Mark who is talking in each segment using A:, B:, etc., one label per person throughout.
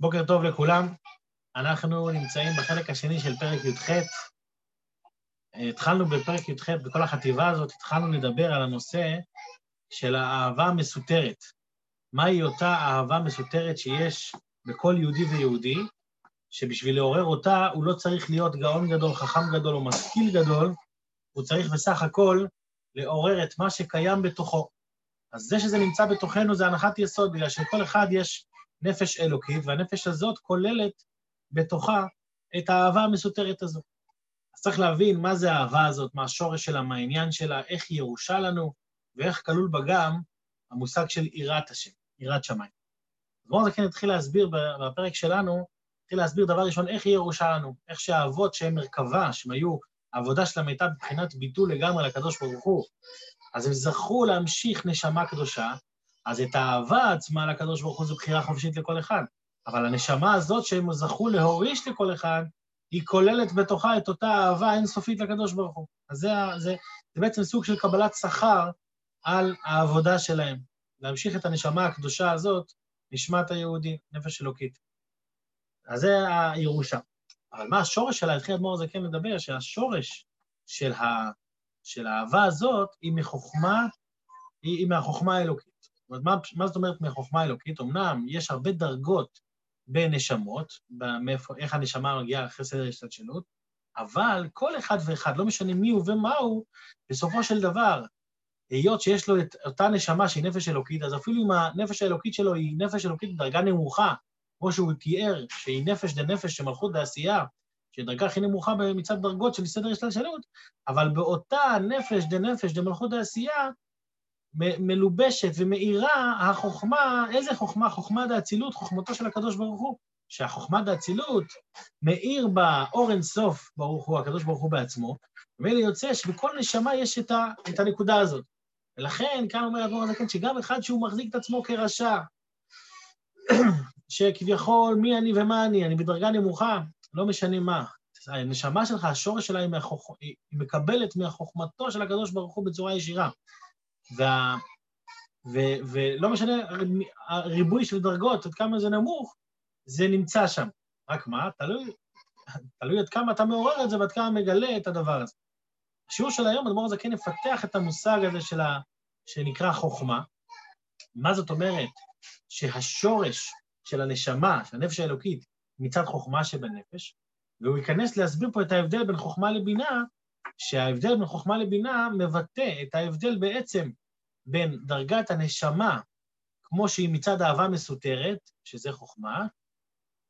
A: בוקר טוב לכולם. אנחנו נמצאים בחלק השני של פרק י"ח. התחלנו בפרק י"ח, בכל החטיבה הזאת, התחלנו לדבר על הנושא של האהבה המסותרת. מהי אותה אהבה מסותרת שיש בכל יהודי ויהודי, שבשביל לעורר אותה הוא לא צריך להיות גאון גדול, חכם גדול או משכיל גדול, הוא צריך בסך הכל לעורר את מה שקיים בתוכו. אז זה שזה נמצא בתוכנו זה הנחת יסוד, בגלל שלכל אחד יש נפש אלוקית, והנפש הזאת כוללת בתוכה את האהבה המסותרת הזאת. אז צריך להבין מה זה האהבה הזאת, מה השורש שלה, מה העניין שלה, איך היא ירושה לנו, ואיך כלול בה גם המושג של יראת השם, יראת שמיים. אז בואו כן נתחיל להסביר בפרק שלנו, נתחיל להסביר דבר ראשון, איך היא ירושה לנו, איך שהאבות שהם מרכבה, שהם היו, העבודה שלהם הייתה מבחינת ביטול לגמרי לקדוש ברוך הוא, אז הם זכו להמשיך נשמה קדושה, אז את האהבה עצמה לקדוש ברוך הוא זו בחירה חופשית לכל אחד. אבל הנשמה הזאת שהם זכו להוריש לכל אחד, היא כוללת בתוכה את אותה אהבה אינסופית לקדוש ברוך הוא. אז זה, זה, זה בעצם סוג של קבלת שכר על העבודה שלהם. להמשיך את הנשמה הקדושה הזאת, נשמת היהודי, נפש אלוקית. אז זה הירושה. אבל מה השורש שלה? התחיל אדמו"ר הזקן לדבר, שהשורש של, ה, של האהבה הזאת היא מחוכמה, היא, היא מהחוכמה האלוקית. אומרת, מה, מה זאת אומרת מהחוכמה האלוקית? אמנם יש הרבה דרגות בנשמות, מאיפה, איך הנשמה מגיעה אחרי סדר השתלשלות, אבל כל אחד ואחד, לא משנה מי הוא ומה הוא, בסופו של דבר, היות שיש לו את אותה נשמה שהיא נפש אלוקית, אז אפילו אם הנפש האלוקית שלו היא נפש אלוקית בדרגה נמוכה, כמו שהוא תיאר, שהיא נפש דנפש של מלכות ועשייה, שהיא דרגה הכי נמוכה מצד דרגות של סדר השתלשלות, אבל באותה נפש דנפש דמלכות מלובשת ומאירה החוכמה, איזה חוכמה? חוכמה דאצילות, חוכמתו של הקדוש ברוך הוא. שהחוכמה דאצילות מאיר בה אור אינסוף ברוך הוא, הקדוש ברוך הוא בעצמו, ומילא יוצא שבכל נשמה יש את, ה, את הנקודה הזאת. ולכן, כאן אומר אדמו"ר הזקן, שגם אחד שהוא מחזיק את עצמו כרשע, שכביכול מי אני ומה אני, אני בדרגה נמוכה, לא משנה מה. הנשמה שלך, השורש שלה היא, מהחוכ... היא מקבלת מהחוכמתו של הקדוש ברוך הוא בצורה ישירה. וה... ו... ולא משנה הריבוי של דרגות, עד כמה זה נמוך, זה נמצא שם. רק מה? תלוי, תלוי עד כמה אתה מעורר את זה ועד כמה מגלה את הדבר הזה. השיעור של היום, אדמו"ר הזקן יפתח את המושג הזה של ה... שנקרא חוכמה. מה זאת אומרת? שהשורש של הנשמה, של הנפש האלוקית, מצד חוכמה שבנפש, והוא ייכנס להסביר פה את ההבדל בין חוכמה לבינה, שההבדל בין חוכמה לבינה מבטא את ההבדל בעצם בין דרגת הנשמה, כמו שהיא מצד אהבה מסותרת, שזה חוכמה,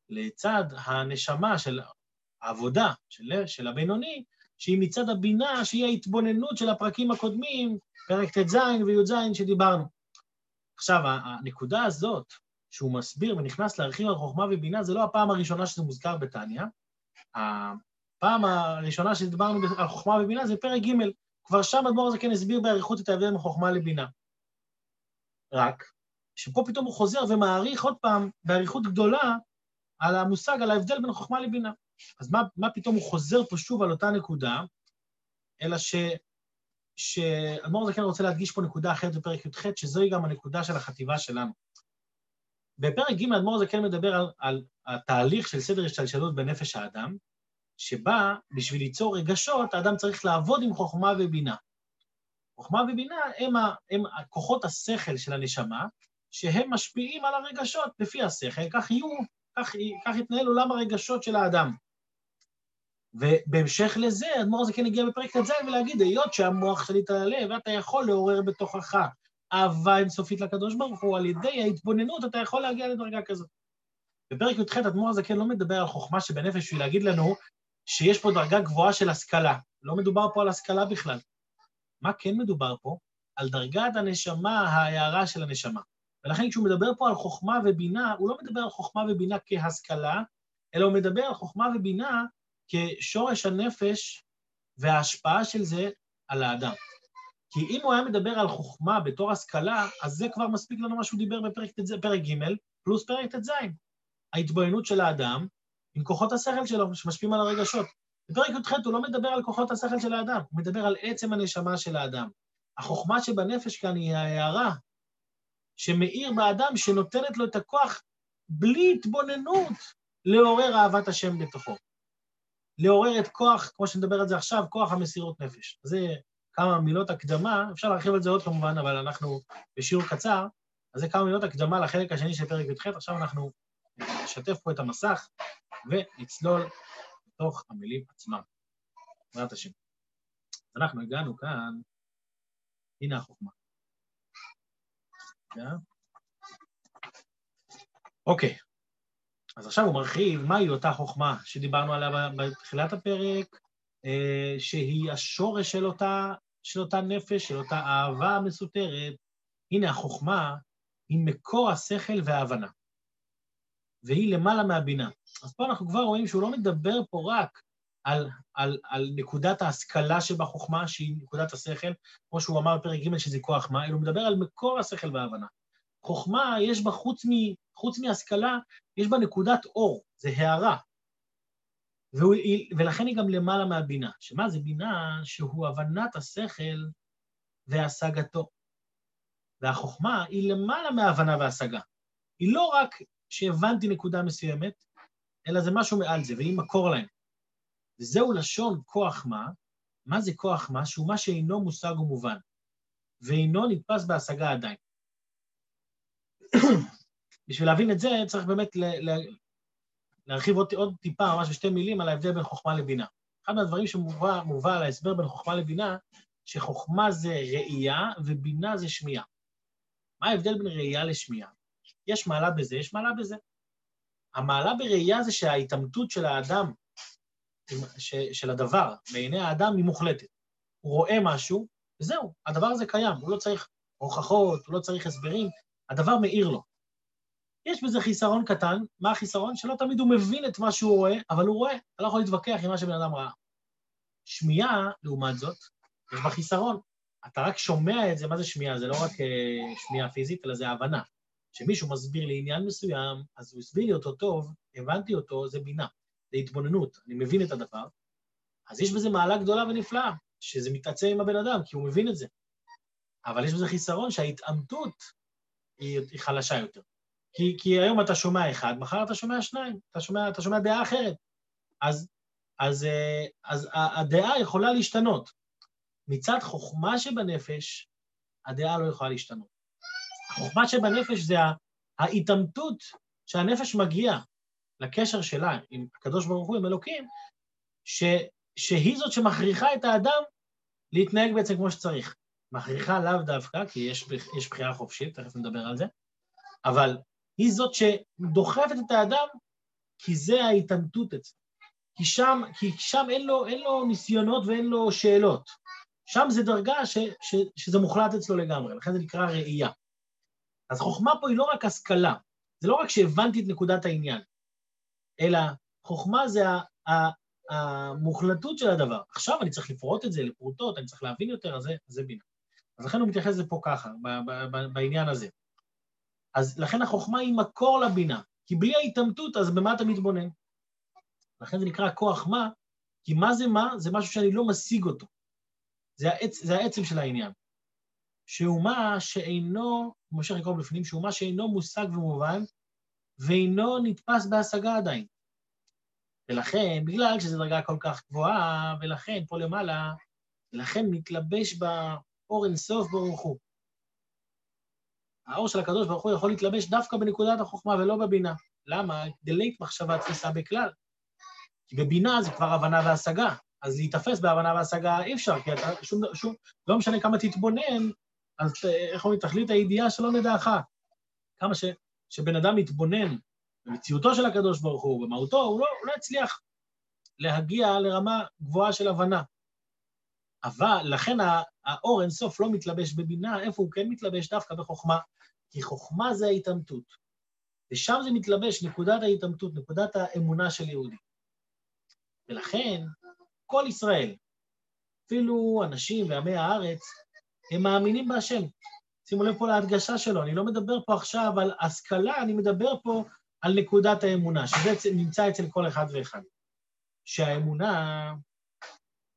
A: לצד הנשמה של העבודה של, של הבינוני, שהיא מצד הבינה, שהיא ההתבוננות של הפרקים הקודמים, פרק ט"ז וי"ז שדיברנו. עכשיו, הנקודה הזאת, שהוא מסביר ונכנס להרחיב על חוכמה ובינה, זה לא הפעם הראשונה שזה מוזכר בתניא. הפעם הראשונה שדיברנו על חוכמה ובינה זה פרק ג', כבר שם אדמו"ר הזקן הסביר באריכות את ההבדל בין חוכמה לבינה. רק שפה פתאום הוא חוזר ומעריך עוד פעם באריכות גדולה על המושג, על ההבדל בין חוכמה לבינה. אז מה, מה פתאום הוא חוזר פה שוב על אותה נקודה, אלא ש... שאדמו"ר הזקן רוצה להדגיש פה נקודה אחרת בפרק י"ח, שזוהי גם הנקודה של החטיבה שלנו. בפרק ג' אדמו"ר הזקן מדבר על, על התהליך של סדר השתלשלות בנפש האדם, שבה בשביל ליצור רגשות, האדם צריך לעבוד עם חוכמה ובינה. חוכמה ובינה הם, ה, הם כוחות השכל של הנשמה, שהם משפיעים על הרגשות לפי השכל, כך יהיו, כך, כך יתנהל עולם הרגשות של האדם. ובהמשך לזה, האדמו"ר הזה כן הגיע בפרק ט"ז ולהגיד, היות שהמוח שלי תעלה ואתה יכול לעורר בתוכך אהבה אינסופית לקדוש ברוך הוא, על ידי ההתבוננות אתה יכול להגיע לדרגה כזאת. בפרק י"ח אדמו"ר הזה כן לא מדבר על חוכמה שבנפש בשביל להגיד לנו שיש פה דרגה גבוהה של השכלה. לא מדובר פה על השכלה בכלל. מה כן מדובר פה? על דרגת הנשמה, ההערה של הנשמה. ולכן כשהוא מדבר פה על חוכמה ובינה, הוא לא מדבר על חוכמה ובינה כהשכלה, אלא הוא מדבר על חוכמה ובינה כשורש הנפש וההשפעה של זה על האדם. כי אם הוא היה מדבר על חוכמה בתור השכלה, אז זה כבר מספיק לנו מה שהוא דיבר בפרק ג' פלוס פרק ט"ז. ההתבוננות של האדם עם כוחות השכל שלו שמשפיעים על הרגשות. בפרק י"ח הוא לא מדבר על כוחות השכל של האדם, הוא מדבר על עצם הנשמה של האדם. החוכמה שבנפש כאן היא ההערה שמאיר באדם, שנותנת לו את הכוח בלי התבוננות, לעורר אהבת השם בתוכו. לעורר את כוח, כמו שנדבר על זה עכשיו, כוח המסירות נפש. זה כמה מילות הקדמה, אפשר להרחיב על זה עוד כמובן, אבל אנחנו בשיעור קצר, אז זה כמה מילות הקדמה לחלק השני של פרק י"ח, עכשיו אנחנו נשתף פה את המסך ונצלול לתוך המילים עצמם. בעזרת השם. אנחנו הגענו כאן, הנה החוכמה. אוקיי, אז עכשיו הוא מרחיב מהי אותה חוכמה שדיברנו עליה בתחילת הפרק, אה, שהיא השורש של אותה, של אותה נפש, של אותה אהבה מסותרת. הנה, החוכמה היא מקור השכל וההבנה, והיא למעלה מהבינה. אז פה אנחנו כבר רואים שהוא לא מדבר פה רק על, על, על נקודת ההשכלה שבחוכמה, שהיא נקודת השכל, כמו שהוא אמר בפרק ג' שזה כוח מה, אלא הוא מדבר על מקור השכל וההבנה. חוכמה, יש בה, חוץ, מ, חוץ מהשכלה, יש בה נקודת אור, זה הערה. והוא, ולכן היא גם למעלה מהבינה. שמה זה בינה? שהוא הבנת השכל והשגתו. והחוכמה היא למעלה מההבנה וההשגה. היא לא רק שהבנתי נקודה מסוימת, אלא זה משהו מעל זה, והיא מקור להם. וזהו לשון כוח מה, מה זה כוח מה? שהוא מה שאינו מושג ומובן, ואינו נתפס בהשגה עדיין. בשביל להבין את זה צריך באמת להרחיב עוד, עוד טיפה, ממש בשתי מילים, על ההבדל בין חוכמה לבינה. אחד מהדברים שמובא על ההסבר בין חוכמה לבינה, שחוכמה זה ראייה ובינה זה שמיעה. מה ההבדל בין ראייה לשמיעה? יש מעלה בזה, יש מעלה בזה. המעלה בראייה זה שההתעמתות של האדם, של הדבר, בעיני האדם היא מוחלטת. הוא רואה משהו, וזהו, הדבר הזה קיים, הוא לא צריך הוכחות, הוא לא צריך הסברים, הדבר מאיר לו. יש בזה חיסרון קטן, מה החיסרון? שלא תמיד הוא מבין את מה שהוא רואה, אבל הוא רואה, אתה לא יכול להתווכח עם מה שבן אדם ראה. שמיעה, לעומת זאת, יש בה חיסרון. אתה רק שומע את זה, מה זה שמיעה? זה לא רק uh, שמיעה פיזית, אלא זה הבנה. כשמישהו מסביר לי עניין מסוים, אז הוא הסביר לי אותו טוב, הבנתי אותו, זה בינה, זה התבוננות, אני מבין את הדבר, אז יש בזה מעלה גדולה ונפלאה, שזה מתעצם עם הבן אדם, כי הוא מבין את זה. אבל יש בזה חיסרון שההתעמתות היא, היא חלשה יותר. כי, כי היום אתה שומע אחד, מחר אתה שומע שניים, אתה שומע, אתה שומע דעה אחרת. אז, אז, אה, אז הדעה יכולה להשתנות. מצד חוכמה שבנפש, הדעה לא יכולה להשתנות. החוכמה שבנפש זה ההתעמתות שהנפש מגיעה לקשר שלה עם הקדוש ברוך הוא, עם אלוקים, ש, שהיא זאת שמכריחה את האדם להתנהג בעצם כמו שצריך. מכריחה לאו דווקא, כי יש, יש בחירה חופשית, תכף נדבר על זה, אבל היא זאת שדוחפת את האדם, כי זה ההתעמתות אצלו. כי שם, כי שם אין, לו, אין לו ניסיונות ואין לו שאלות. שם זה דרגה ש, ש, שזה מוחלט אצלו לגמרי, לכן זה נקרא ראייה. אז חוכמה פה היא לא רק השכלה, זה לא רק שהבנתי את נקודת העניין, אלא חוכמה זה המוחלטות של הדבר. עכשיו אני צריך לפרוט את זה לפרוטות, אני צריך להבין יותר, אז זה, זה בינה. אז לכן הוא מתייחס לזה פה ככה, בעניין הזה. אז לכן החוכמה היא מקור לבינה, כי בלי ההתעמתות, אז במה אתה מתבונן? לכן זה נקרא כוח מה, כי מה זה מה? זה משהו שאני לא משיג אותו. זה, העצ, זה העצם של העניין. שהוא מה שאינו, כמו לקרוא בפנים, שהוא מה שאינו מושג ומובן, ואינו נתפס בהשגה עדיין. ולכן, בגלל שזו דרגה כל כך גבוהה, ולכן פה למעלה, ולכן מתלבש באור אינסוף ברוך הוא. האור של הקדוש ברוך הוא יכול להתלבש דווקא בנקודת החוכמה ולא בבינה. למה? דלית מחשבה תפיסה בכלל. כי בבינה זה כבר הבנה והשגה, אז להיתפס בהבנה והשגה אי אפשר, כי אתה שום, שום, לא משנה כמה תתבונן, אז איך אומרים, תכלית הידיעה שלא נדעך. כמה ש, שבן אדם מתבונן במציאותו של הקדוש ברוך הוא, במהותו, הוא לא, הוא לא יצליח להגיע לרמה גבוהה של הבנה. אבל לכן האור אינסוף לא מתלבש בבינה, איפה הוא כן מתלבש? דווקא בחוכמה. כי חוכמה זה ההתעמתות. ושם זה מתלבש, נקודת ההתעמתות, נקודת האמונה של יהודי. ולכן, כל ישראל, אפילו אנשים ועמי הארץ, הם מאמינים בהשם. שימו לב פה להדגשה שלו, אני לא מדבר פה עכשיו על השכלה, אני מדבר פה על נקודת האמונה, שזה נמצא אצל כל אחד ואחד. שהאמונה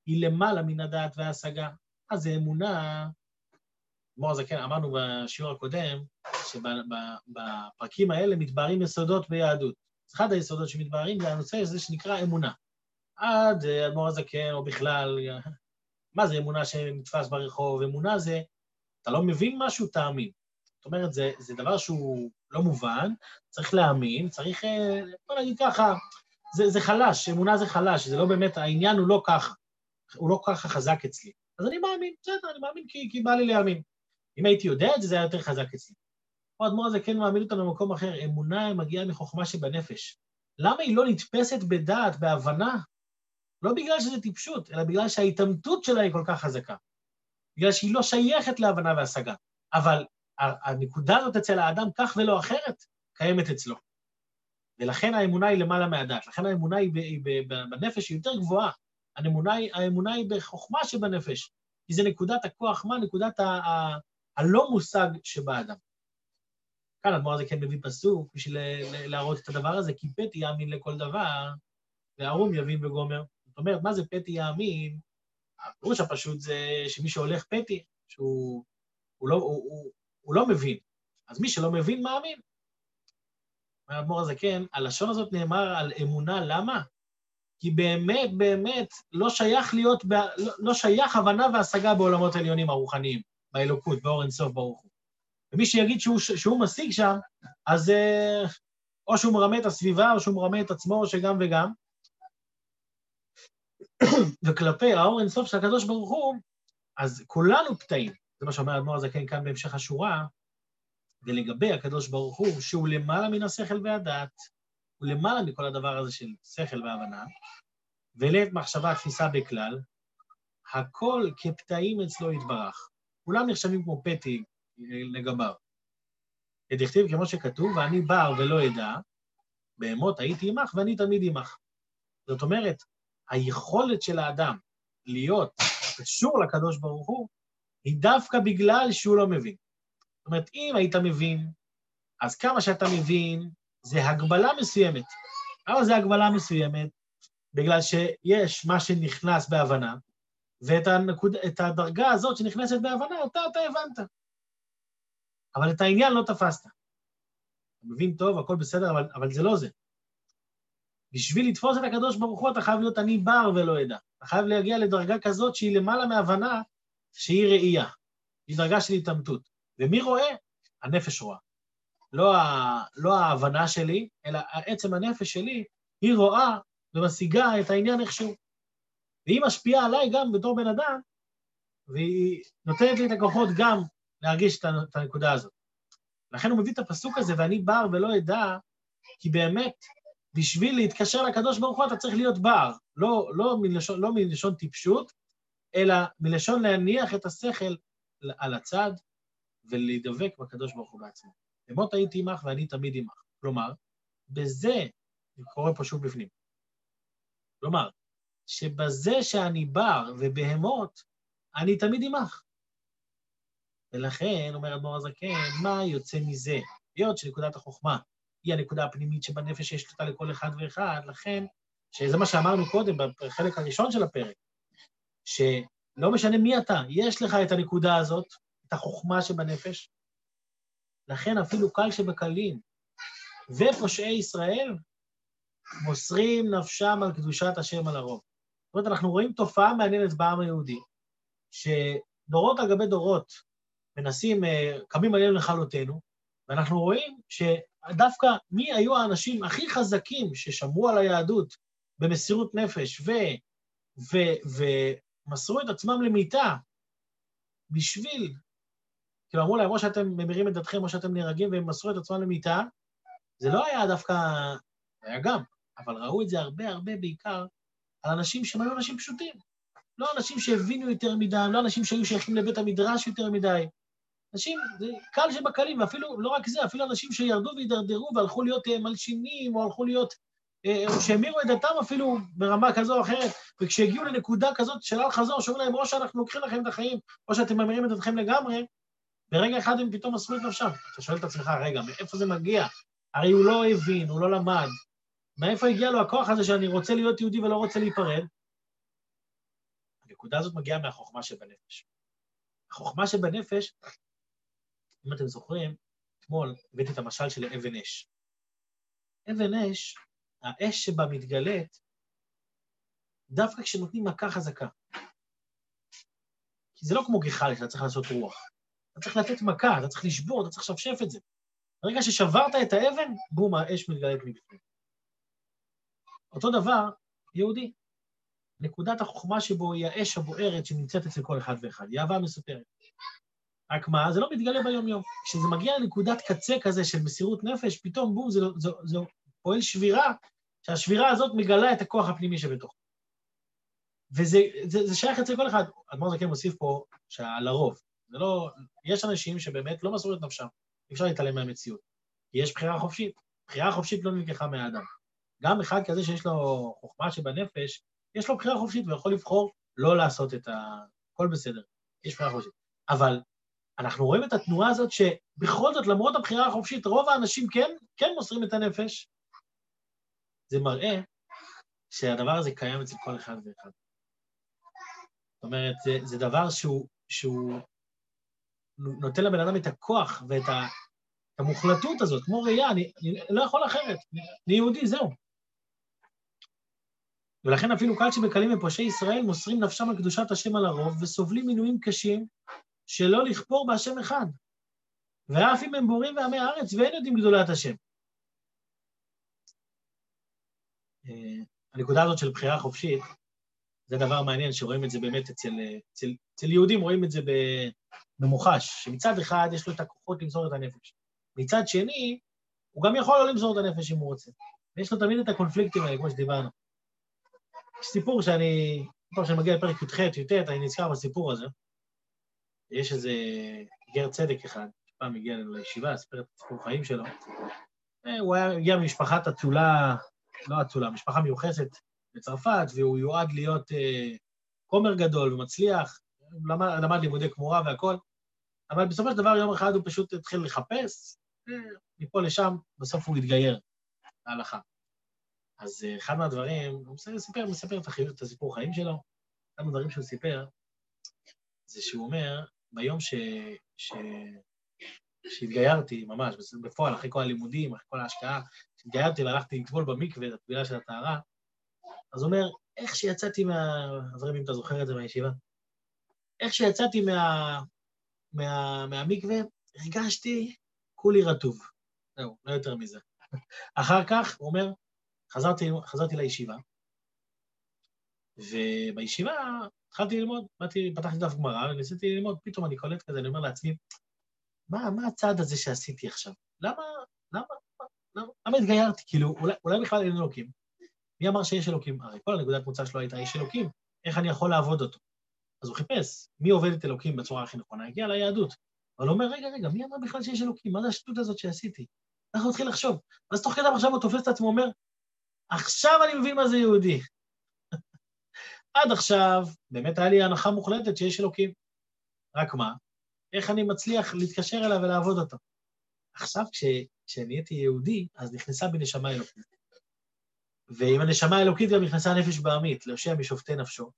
A: היא למעלה מן הדעת וההשגה. אז אמונה אדמו"ר הזקן, אמרנו בשיעור הקודם, שבפרקים האלה מתבהרים יסודות ביהדות. אחד היסודות שמתבהרים זה הנושא הזה שנקרא אמונה. עד אדמו"ר הזקן, או בכלל, מה זה אמונה שנתפס ברחוב? אמונה זה, אתה לא מבין משהו, תאמין. זאת אומרת, זה, זה דבר שהוא לא מובן, צריך להאמין, צריך, אה, בוא נגיד ככה, זה, זה חלש, אמונה זה חלש, זה לא באמת, העניין הוא לא ככה, הוא לא ככה חזק אצלי. אז אני מאמין, בסדר, אני מאמין כי, כי בא לי להאמין. אם הייתי יודע את זה, זה היה יותר חזק אצלי. פה האדמו"ר הזה כן מעמיד אותנו במקום אחר, אמונה מגיעה מחוכמה שבנפש. למה היא לא נתפסת בדעת, בהבנה? לא בגלל שזה טיפשות, אלא בגלל שההתעמתות שלה היא כל כך חזקה. בגלל שהיא לא שייכת להבנה והשגה. אבל הנקודה הזאת אצל האדם, כך ולא אחרת, קיימת אצלו. ולכן האמונה היא למעלה מהדת. לכן האמונה היא, בנפש היא יותר גבוהה. האמונה היא, האמונה היא בחוכמה שבנפש, כי זה נקודת הכוח, מה? נקודת ה, ה, הלא מושג שבאדם. כאן הדמור הזה כן מביא פסוק בשביל להראות את הדבר הזה, כי פתי יאמין לכל דבר, וערום יבין וגומר. אומרת, מה זה פתי יאמין? הפירוש הפשוט זה שמי שהולך פתי, שהוא הוא לא, הוא, הוא, הוא לא מבין. אז מי שלא מבין, מאמין. אומר האדמו"ר הזה, כן, הלשון הזאת נאמר על אמונה, למה? כי באמת, באמת, לא שייך להיות. לא, לא שייך הבנה והשגה בעולמות העליונים הרוחניים, באלוקות, באור אינסוף ברוך הוא. ומי שיגיד שהוא, שהוא משיג שם, אז אה, או שהוא מרמה את הסביבה, או שהוא מרמה את עצמו, או שגם וגם. וכלפי האור אינסוף של הקדוש ברוך הוא, אז כולנו פתאים. זה מה שאומר האדמו"ר הזקן כאן בהמשך השורה, ולגבי הקדוש ברוך הוא, שהוא למעלה מן השכל והדעת, הוא למעלה מכל הדבר הזה של שכל והבנה, ולעת מחשבה תפיסה בכלל, הכל כפתאים אצלו יתברך. כולם נחשבים כמו פתי לגביו. דכתיב כמו שכתוב, ואני בר ולא אדע, בהמות הייתי עמך ואני תמיד עמך. זאת אומרת, היכולת של האדם להיות קשור לקדוש ברוך הוא, היא דווקא בגלל שהוא לא מבין. זאת אומרת, אם היית מבין, אז כמה שאתה מבין, זה הגבלה מסוימת. למה זה הגבלה מסוימת? בגלל שיש מה שנכנס בהבנה, ואת הנקוד, הדרגה הזאת שנכנסת בהבנה, אותה אתה הבנת. אבל את העניין לא תפסת. אתה מבין טוב, הכל בסדר, אבל, אבל זה לא זה. בשביל לתפוס את הקדוש ברוך הוא, אתה חייב להיות אני בר ולא אדע. אתה חייב להגיע לדרגה כזאת שהיא למעלה מהבנה, שהיא ראייה. היא דרגה של התעמתות. ומי רואה? הנפש רואה. לא, ה, לא ההבנה שלי, אלא עצם הנפש שלי, היא רואה ומשיגה את העניין איכשהו. והיא משפיעה עליי גם בתור בן אדם, והיא נותנת לי את הכוחות גם להרגיש את הנקודה הזאת. לכן הוא מביא את הפסוק הזה, ואני בר ולא אדע, כי באמת, בשביל להתקשר לקדוש ברוך הוא אתה צריך להיות בר, לא, לא, מלשון, לא מלשון טיפשות, אלא מלשון להניח את השכל על הצד ולהידבק בקדוש ברוך הוא בעצמו. אמות הייתי עמך ואני תמיד עמך. כלומר, בזה, אני קורא פה שוב בפנים, כלומר, שבזה שאני בר ובהמות, אני תמיד עמך. ולכן, אומר אדמו"ר הזקן, מה יוצא מזה? היות שנקודת החוכמה היא הנקודה הפנימית שבנפש יש אותה לכל אחד ואחד, לכן, שזה מה שאמרנו קודם, בחלק הראשון של הפרק, שלא משנה מי אתה, יש לך את הנקודה הזאת, את החוכמה שבנפש, לכן אפילו קל שבקלים ופושעי ישראל מוסרים נפשם על קדושת השם על הרוב. זאת אומרת, אנחנו רואים תופעה מעניינת בעם היהודי, שדורות על גבי דורות מנסים, אה, קמים עלינו לכלותנו, ואנחנו רואים שדווקא מי היו האנשים הכי חזקים ששמרו על היהדות במסירות נפש ו, ו, ומסרו את עצמם למיתה בשביל כאילו אמרו להם, או שאתם ממירים את דתכם או שאתם נהרגים והם מסרו את עצמם למיתה, זה לא היה דווקא, היה גם, אבל ראו את זה הרבה הרבה בעיקר על אנשים שהם היו אנשים פשוטים. לא אנשים שהבינו יותר מדי, לא אנשים שהיו שייכים לבית המדרש יותר מדי. אנשים, זה קל שבקלים, ואפילו, לא רק זה, אפילו אנשים שירדו והידרדרו והלכו להיות אה, מלשינים, או הלכו להיות, אה, או שהמירו את דתם אפילו ברמה כזו או אחרת, וכשהגיעו לנקודה כזאת של אל חזור, שאומרים להם, או שאנחנו לוקחים לכם את החיים, או שאתם ממירים את דתכם לגמרי, ברגע אחד הם פתאום מסרו את נפשם. אתה שואל את עצמך, רגע, מאיפה זה מגיע? הרי הוא לא הבין, הוא לא למד. מאיפה הגיע לו הכוח הזה שאני רוצה להיות יהודי ולא רוצה להיפרד? הנקודה הזאת מגיעה מהחוכמה שבנפש. החוכמה שבנפש אם אתם זוכרים, אתמול הבאתי את המשל של אבן אש. אבן אש, האש שבה מתגלית, דווקא כשנותנים מכה חזקה. כי זה לא כמו גחל שאתה צריך לעשות רוח. אתה צריך לתת מכה, אתה צריך לשבור, אתה צריך לשפשף את זה. ברגע ששברת את האבן, בום, האש מתגלית מבפנים. אותו דבר, יהודי. נקודת החוכמה שבו היא האש הבוערת שנמצאת אצל כל אחד ואחד, היא אהבה מסופרת. רק מה, זה לא מתגלה ביום-יום. כשזה מגיע לנקודת קצה כזה של מסירות נפש, פתאום בום, זה, זה, זה פועל שבירה, שהשבירה הזאת מגלה את הכוח הפנימי שבתוכו. וזה זה, זה שייך אצל כל אחד. אדמור זקן מוסיף פה שלרוב, זה לא... יש אנשים שבאמת לא מסרו את נפשם, אי אפשר להתעלם מהמציאות. יש בחירה חופשית. בחירה חופשית לא נלקחה מהאדם. גם אחד כזה שיש לו חוכמה שבנפש, יש לו בחירה חופשית והוא יכול לבחור לא לעשות את ה... הכל בסדר, יש בחירה חופשית. אבל אנחנו רואים את התנועה הזאת שבכל זאת, למרות הבחירה החופשית, רוב האנשים כן, כן מוסרים את הנפש. זה מראה שהדבר הזה קיים אצל כל אחד ואחד. זאת אומרת, זה, זה דבר שהוא, שהוא נותן לבן אדם את הכוח ואת ה, המוחלטות הזאת, כמו ראייה, אני, אני לא יכול אחרת, אני יהודי, זהו. ולכן אפילו קלצ'י בקלים ופושעי ישראל מוסרים נפשם על קדושת השם על הרוב וסובלים מינויים קשים שלא לכפור בהשם אחד. ואף אם הם בורים ועמי הארץ ואין יודעים גדולת השם. אה, הנקודה הזאת של בחירה חופשית, זה דבר מעניין שרואים את זה באמת אצל, אצל, אצל יהודים, רואים את זה במוחש, שמצד אחד יש לו את הכוחות למסור את הנפש. מצד שני, הוא גם יכול לא למסור את הנפש אם הוא רוצה. ויש לו תמיד את הקונפליקטים האלה, כמו שדיברנו. יש סיפור שאני, כל פעם שאני מגיע לפרק י"ח, י"ט, אני נזכר בסיפור הזה. יש איזה גר צדק אחד, שפעם הגיע אלינו לישיבה, סיפר את סיפור החיים שלו. אה, הוא היה, הגיע ממשפחת אצולה, לא אצולה, משפחה מיוחסת בצרפת, והוא יועד להיות אה, כומר גדול ומצליח, למד, למד לימודי כמורה והכול, אבל בסופו של דבר יום אחד הוא פשוט התחיל לחפש, אה, מפה לשם, בסוף הוא התגייר להלכה. אז אה, אחד מהדברים, הוא מספר, מספר את הסיפור חיים שלו, אחד מהדברים שהוא סיפר, זה שהוא אומר, ביום ש... ש... שהתגיירתי, ממש, בפועל, אחרי כל הלימודים, אחרי כל ההשקעה, כשהתגיירתי והלכתי לטבול במקווה, את הטבילה של הטהרה, אז הוא אומר, איך שיצאתי מה... אברהם, אם אתה זוכר את זה מהישיבה, איך שיצאתי מה... מה... מהמקווה, הרגשתי כולי רטוב. זהו, לא יותר מזה. אחר כך, הוא אומר, חזרתי, חזרתי לישיבה, ובישיבה התחלתי ללמוד, באתי, פתחתי דף גמרא וניסיתי ללמוד, פתאום אני קולט כזה, אני אומר לעצמי, מה, מה הצעד הזה שעשיתי עכשיו? למה, למה, למה, למה התגיירתי? כאילו, אולי, אולי בכלל אין אלוקים. מי אמר שיש אלוקים? הרי כל הנקודת מוצא שלו הייתה, יש אלוקים, איך אני יכול לעבוד אותו? אז הוא חיפש מי עובד את אלוקים בצורה הכי נכונה, הגיע ליהדות. אבל הוא אומר, רגע, רגע, מי אמר בכלל שיש אלוקים? מה זה השטות הזאת שעשיתי? אנחנו נתחיל לחשוב. אז תוך כדי עכשיו הוא תופס את עצמו, אומר, עכשיו אני מבין מה זה יהודי. עד עכשיו, באמת היה לי הנחה מוחלטת שיש אלוקים. רק מה? איך אני מצליח להתקשר אליו ולעבוד אותו? עכשיו, כשנהייתי יהודי, אז נכנסה בי נשמה אלוקית. ועם הנשמה האלוקית גם נכנסה הנפש בעמית, להושיע משופטי נפשו.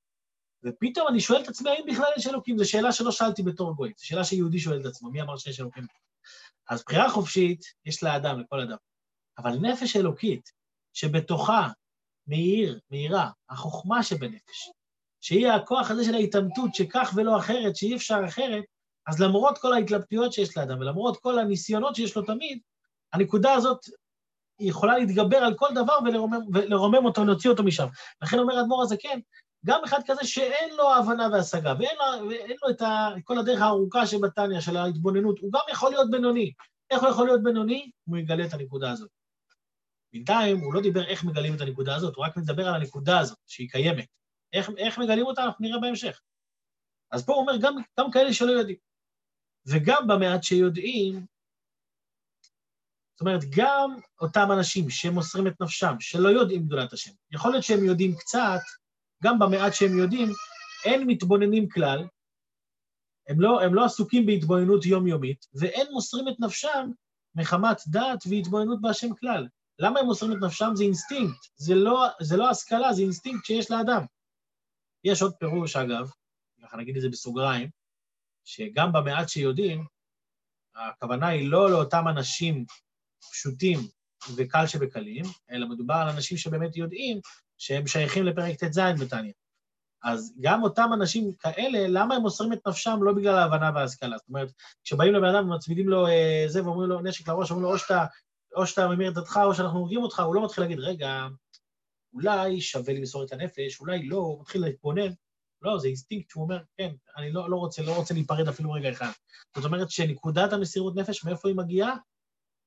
A: ופתאום אני שואל את עצמי, האם בכלל יש אלוקים? זו שאלה שלא שאלתי בתור גוי, זו שאלה שיהודי שואל את עצמו, מי אמר שיש אלוקים? אז בחירה חופשית יש לאדם, לכל אדם. אבל נפש אלוקית, שבתוכה מאיר, מאירה, החוכמה שבנפש, שהיא הכוח הזה של ההתעמתות, שכך ולא אחרת, שאי אפשר אחרת, אז למרות כל ההתלבטויות שיש לאדם, ולמרות כל הניסיונות שיש לו תמיד, הנקודה הזאת יכולה להתגבר על כל דבר ולרומם, ולרומם אותו, להוציא אותו משם. לכן אומר אדמו"ר הזקן, כן, גם אחד כזה שאין לו הבנה והשגה, ואין לו, ואין לו את ה, כל הדרך הארוכה שבתניא, של ההתבוננות, הוא גם יכול להיות בינוני. איך הוא יכול להיות בינוני? הוא יגלה את הנקודה הזאת. בינתיים הוא לא דיבר איך מגלים את הנקודה הזאת, הוא רק מדבר על הנקודה הזאת, שהיא קיימת. איך, איך מגלים אותה, אנחנו נראה בהמשך. אז פה הוא אומר, גם, גם כאלה שלא יודעים. וגם במעט שיודעים, זאת אומרת, גם אותם אנשים שמוסרים את נפשם, שלא יודעים גדולת השם, יכול להיות שהם יודעים קצת, גם במעט שהם יודעים, אין מתבוננים כלל, הם לא, הם לא עסוקים בהתבוננות יומיומית, ואין מוסרים את נפשם מחמת דעת והתבוננות בהשם כלל. למה הם מוסרים את נפשם? זה אינסטינקט, זה לא, זה לא השכלה, זה אינסטינקט שיש לאדם. יש עוד פירוש, אגב, ככה נגיד את זה בסוגריים, שגם במעט שיודעים, הכוונה היא לא לאותם אנשים פשוטים וקל שבקלים, אלא מדובר על אנשים שבאמת יודעים שהם שייכים לפרק ט"ז בתניא. אז גם אותם אנשים כאלה, למה הם מוסרים את נפשם? לא בגלל ההבנה וההשכלה. זאת אומרת, כשבאים לבן אדם ומצמידים לו אה, זה ואומרים לו נשק לראש, אומרים לו או שאתה, או שאתה ממיר את דתך או שאנחנו הורגים אותך, הוא לא מתחיל להגיד, רגע, אולי שווה לי למסור את הנפש, אולי לא, הוא מתחיל להתבונן. לא, זה אינסטינקט שהוא אומר, כן, אני לא, לא רוצה, לא רוצה להיפרד אפילו רגע אחד. זאת אומרת שנקודת המסירות נפש, מאיפה היא מגיעה?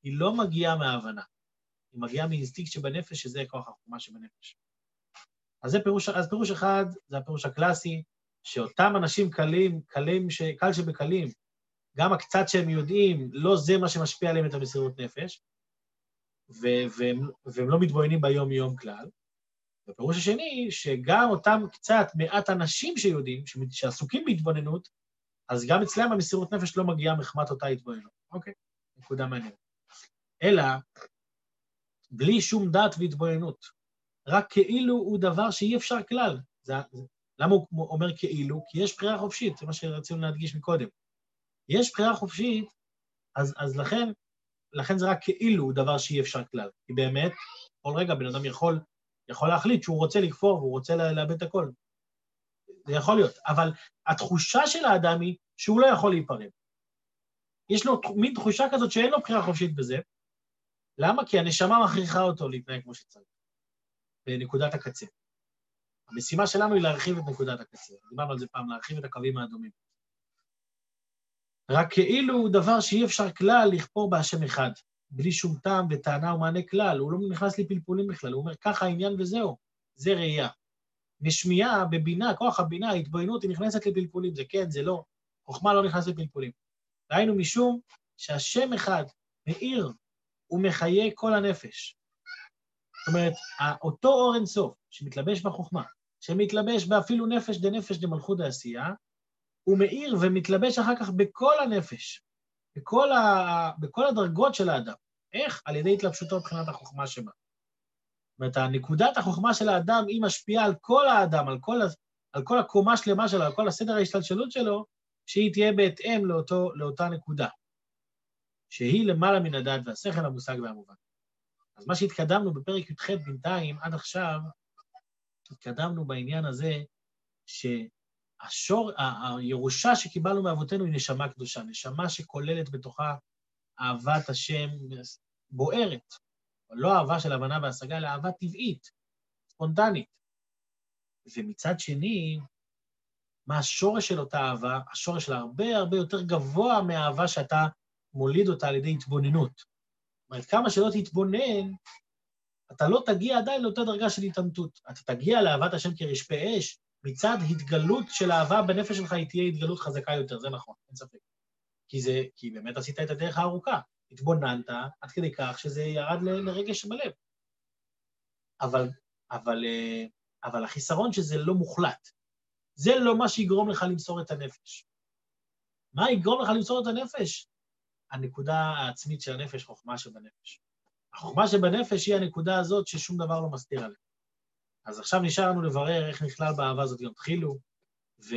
A: היא לא מגיעה מההבנה. היא מגיעה מאינסטינקט שבנפש, שזה כוח החוכמה שבנפש. אז זה פירוש, אז פירוש אחד, זה הפירוש הקלאסי, שאותם אנשים קלים, קלים, ש, קל שבקלים, גם הקצת שהם יודעים, לא זה מה שמשפיע עליהם את המסירות נפש, והם, והם לא מתבוננים ביום-יום כלל. והפירוש השני, שגם אותם קצת מעט אנשים שיודעים, שעסוקים בהתבוננות, אז גם אצלם המסירות נפש לא מגיעה מחמת אותה התבוננות. אוקיי, נקודה מעניינת. אלא, בלי שום דעת והתבוננות, רק כאילו הוא דבר שאי אפשר כלל. זה, למה הוא אומר כאילו? כי יש בחירה חופשית, זה מה שרצינו להדגיש מקודם. יש בחירה חופשית, אז, אז לכן, לכן זה רק כאילו דבר שאי אפשר כלל. כי באמת, כל רגע בן אדם יכול, יכול להחליט שהוא רוצה לכפור והוא רוצה לאבד את הכל. זה יכול להיות. אבל התחושה של האדם היא שהוא לא יכול להיפרד. יש לו מין תחושה כזאת שאין לו בחירה חופשית בזה. למה? כי הנשמה מכריחה אותו להתנהג כמו שצריך. בנקודת הקצה. המשימה שלנו היא להרחיב את נקודת הקצה. דיברנו על זה פעם, להרחיב את הקווים האדומים. רק כאילו הוא דבר שאי אפשר כלל לכפור בהשם אחד, בלי שום טעם וטענה ומענה כלל, הוא לא נכנס לפלפולים בכלל, הוא אומר, ככה העניין וזהו, זה ראייה. בשמיעה, בבינה, כוח הבינה, ההתבוננות, היא נכנסת לפלפולים, זה כן, זה לא. חוכמה לא נכנסת לפלפולים. ראינו משום שהשם אחד מאיר ומחיה כל הנפש. זאת אומרת, אותו אור אינסוף שמתלבש בחוכמה, שמתלבש באפילו נפש דנפש דמלכות העשייה, הוא מאיר ומתלבש אחר כך בכל הנפש, בכל, ה... בכל הדרגות של האדם. איך? על ידי התלבשותו מבחינת החוכמה שבה. זאת אומרת, נקודת החוכמה של האדם, היא משפיעה על כל האדם, על כל, על כל הקומה שלמה שלו, על כל הסדר ההשתלשלות שלו, שהיא תהיה בהתאם לאותו, לאותה נקודה, שהיא למעלה מן הדעת והשכל, המושג והמובן. אז מה שהתקדמנו בפרק י"ח בינתיים, עד עכשיו, התקדמנו בעניין הזה שהשור, הירושה שקיבלנו מאבותינו היא נשמה קדושה, נשמה שכוללת בתוכה אהבת השם בוערת, לא אהבה של הבנה והשגה, אלא אהבה טבעית, ספונטנית. ומצד שני, מה השורש של אותה אהבה? השורש שלה הרבה הרבה יותר גבוה מהאהבה שאתה מוליד אותה על ידי התבוננות. אומרת, כמה שלא תתבונן, אתה לא תגיע עדיין לאותה דרגה של התעמתות. אתה תגיע לאהבת השם כרשפי אש, מצד התגלות של אהבה בנפש שלך, היא תהיה התגלות חזקה יותר, זה נכון, אין ספק. כי זה, כי באמת עשית את הדרך הארוכה. התבוננת עד כדי כך שזה ירד ל, לרגש בלב. אבל, אבל, אה, אבל החיסרון שזה לא מוחלט. זה לא מה שיגרום לך למסור את הנפש. מה יגרום לך למסור את הנפש? הנקודה העצמית של הנפש, חוכמה שבנפש. החוכמה שבנפש היא הנקודה הזאת ששום דבר לא מסתיר עליה. אז עכשיו נשאר לנו לברר איך נכלל באהבה הזאת יום תחילו, ו...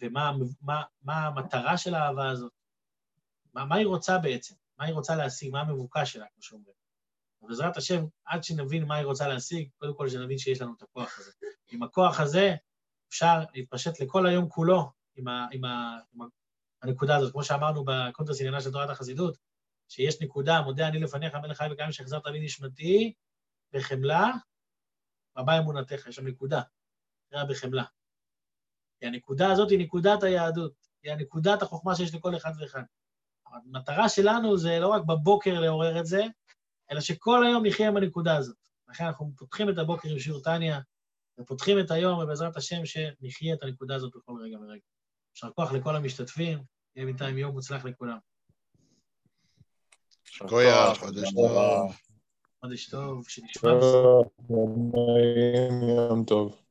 A: ומה מה, מה המטרה של האהבה הזאת, מה, מה היא רוצה בעצם, מה היא רוצה להשיג, מה המבוקש שלה, כמו שאומרים. ובעזרת השם, עד שנבין מה היא רוצה להשיג, קודם כל שנבין שיש לנו את הכוח הזה. עם הכוח הזה אפשר להתפשט לכל היום כולו, עם, ה, עם, ה, עם הנקודה הזאת, כמו שאמרנו בקונטרס עניינה של תורת החסידות, שיש נקודה, מודה אני לפניך, מלך חי וקיים, שהחזרת בי נשמתי, בחמלה, רבה אמונתך, יש שם נקודה, נקרא בחמלה. כי הנקודה הזאת היא נקודת היהדות, היא הנקודת החוכמה שיש לכל אחד ואחד. המטרה שלנו זה לא רק בבוקר לעורר את זה, אלא שכל היום נחיה עם הנקודה הזאת. לכן אנחנו פותחים את הבוקר עם שיעור טניה, ופותחים את היום, ובעזרת השם שנחיה את הנקודה הזאת בכל רגע ורגע. יישר כוח לכל המשתתפים, יהיה בינתיים יום מוצלח לכולם.
B: כויה, חודש טוב.
A: חודש טוב, שנשמע.
C: יום טוב.